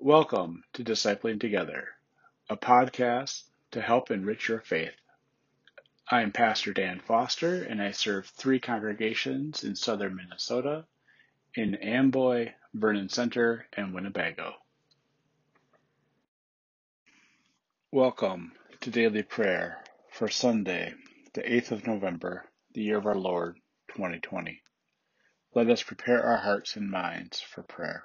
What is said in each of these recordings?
Welcome to Discipling Together, a podcast to help enrich your faith. I am Pastor Dan Foster, and I serve three congregations in southern Minnesota in Amboy, Vernon Center, and Winnebago. Welcome to daily prayer for Sunday, the 8th of November, the year of our Lord, 2020. Let us prepare our hearts and minds for prayer.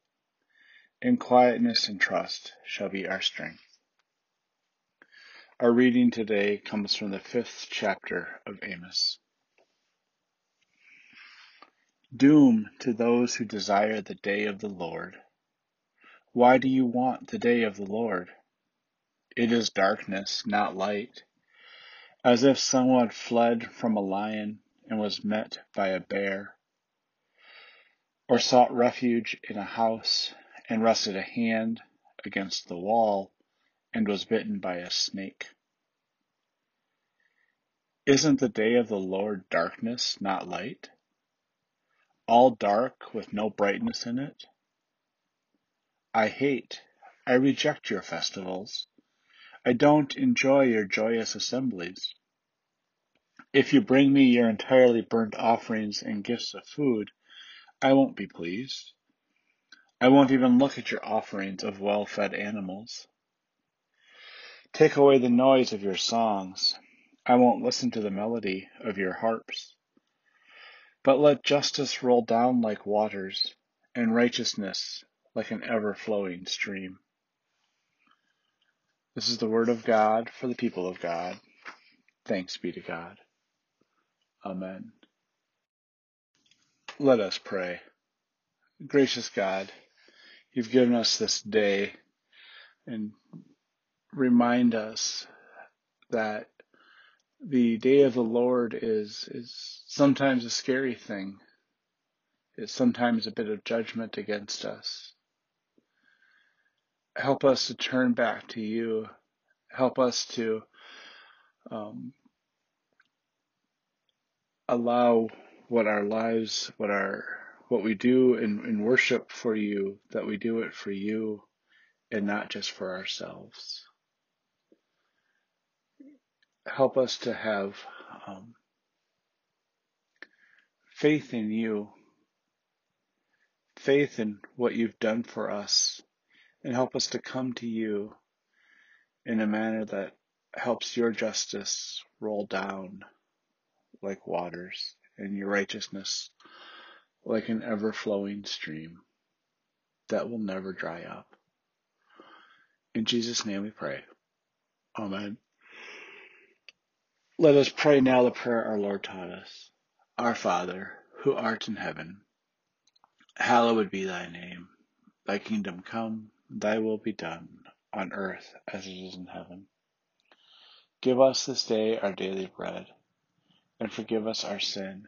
In quietness and trust shall be our strength. Our reading today comes from the fifth chapter of Amos. Doom to those who desire the day of the Lord. Why do you want the day of the Lord? It is darkness, not light, as if someone fled from a lion and was met by a bear, or sought refuge in a house and rested a hand against the wall and was bitten by a snake. Isn't the day of the Lord darkness, not light? All dark with no brightness in it? I hate, I reject your festivals. I don't enjoy your joyous assemblies. If you bring me your entirely burnt offerings and gifts of food, I won't be pleased. I won't even look at your offerings of well fed animals. Take away the noise of your songs. I won't listen to the melody of your harps. But let justice roll down like waters, and righteousness like an ever flowing stream. This is the word of God for the people of God. Thanks be to God. Amen. Let us pray. Gracious God, you've given us this day and remind us that the day of the Lord is is sometimes a scary thing. It's sometimes a bit of judgment against us. Help us to turn back to you. Help us to um, allow what our lives, what our what we do in, in worship for you, that we do it for you and not just for ourselves. Help us to have um, faith in you, faith in what you've done for us, and help us to come to you in a manner that helps your justice roll down like waters and your righteousness like an ever flowing stream that will never dry up. In Jesus' name we pray. Amen. Let us pray now the prayer our Lord taught us. Our Father, who art in heaven, hallowed be thy name. Thy kingdom come, thy will be done, on earth as it is in heaven. Give us this day our daily bread, and forgive us our sin,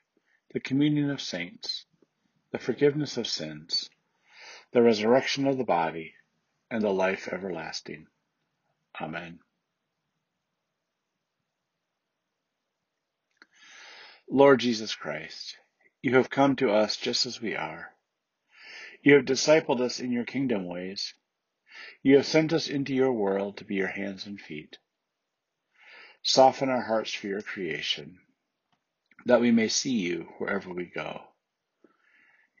the communion of saints, the forgiveness of sins, the resurrection of the body, and the life everlasting. Amen. Lord Jesus Christ, you have come to us just as we are. You have discipled us in your kingdom ways. You have sent us into your world to be your hands and feet. Soften our hearts for your creation, that we may see you wherever we go.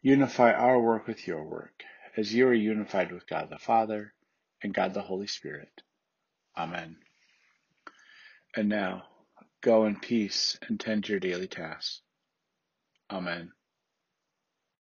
Unify our work with your work, as you are unified with God the Father and God the Holy Spirit. Amen. And now, go in peace and tend your daily tasks. Amen.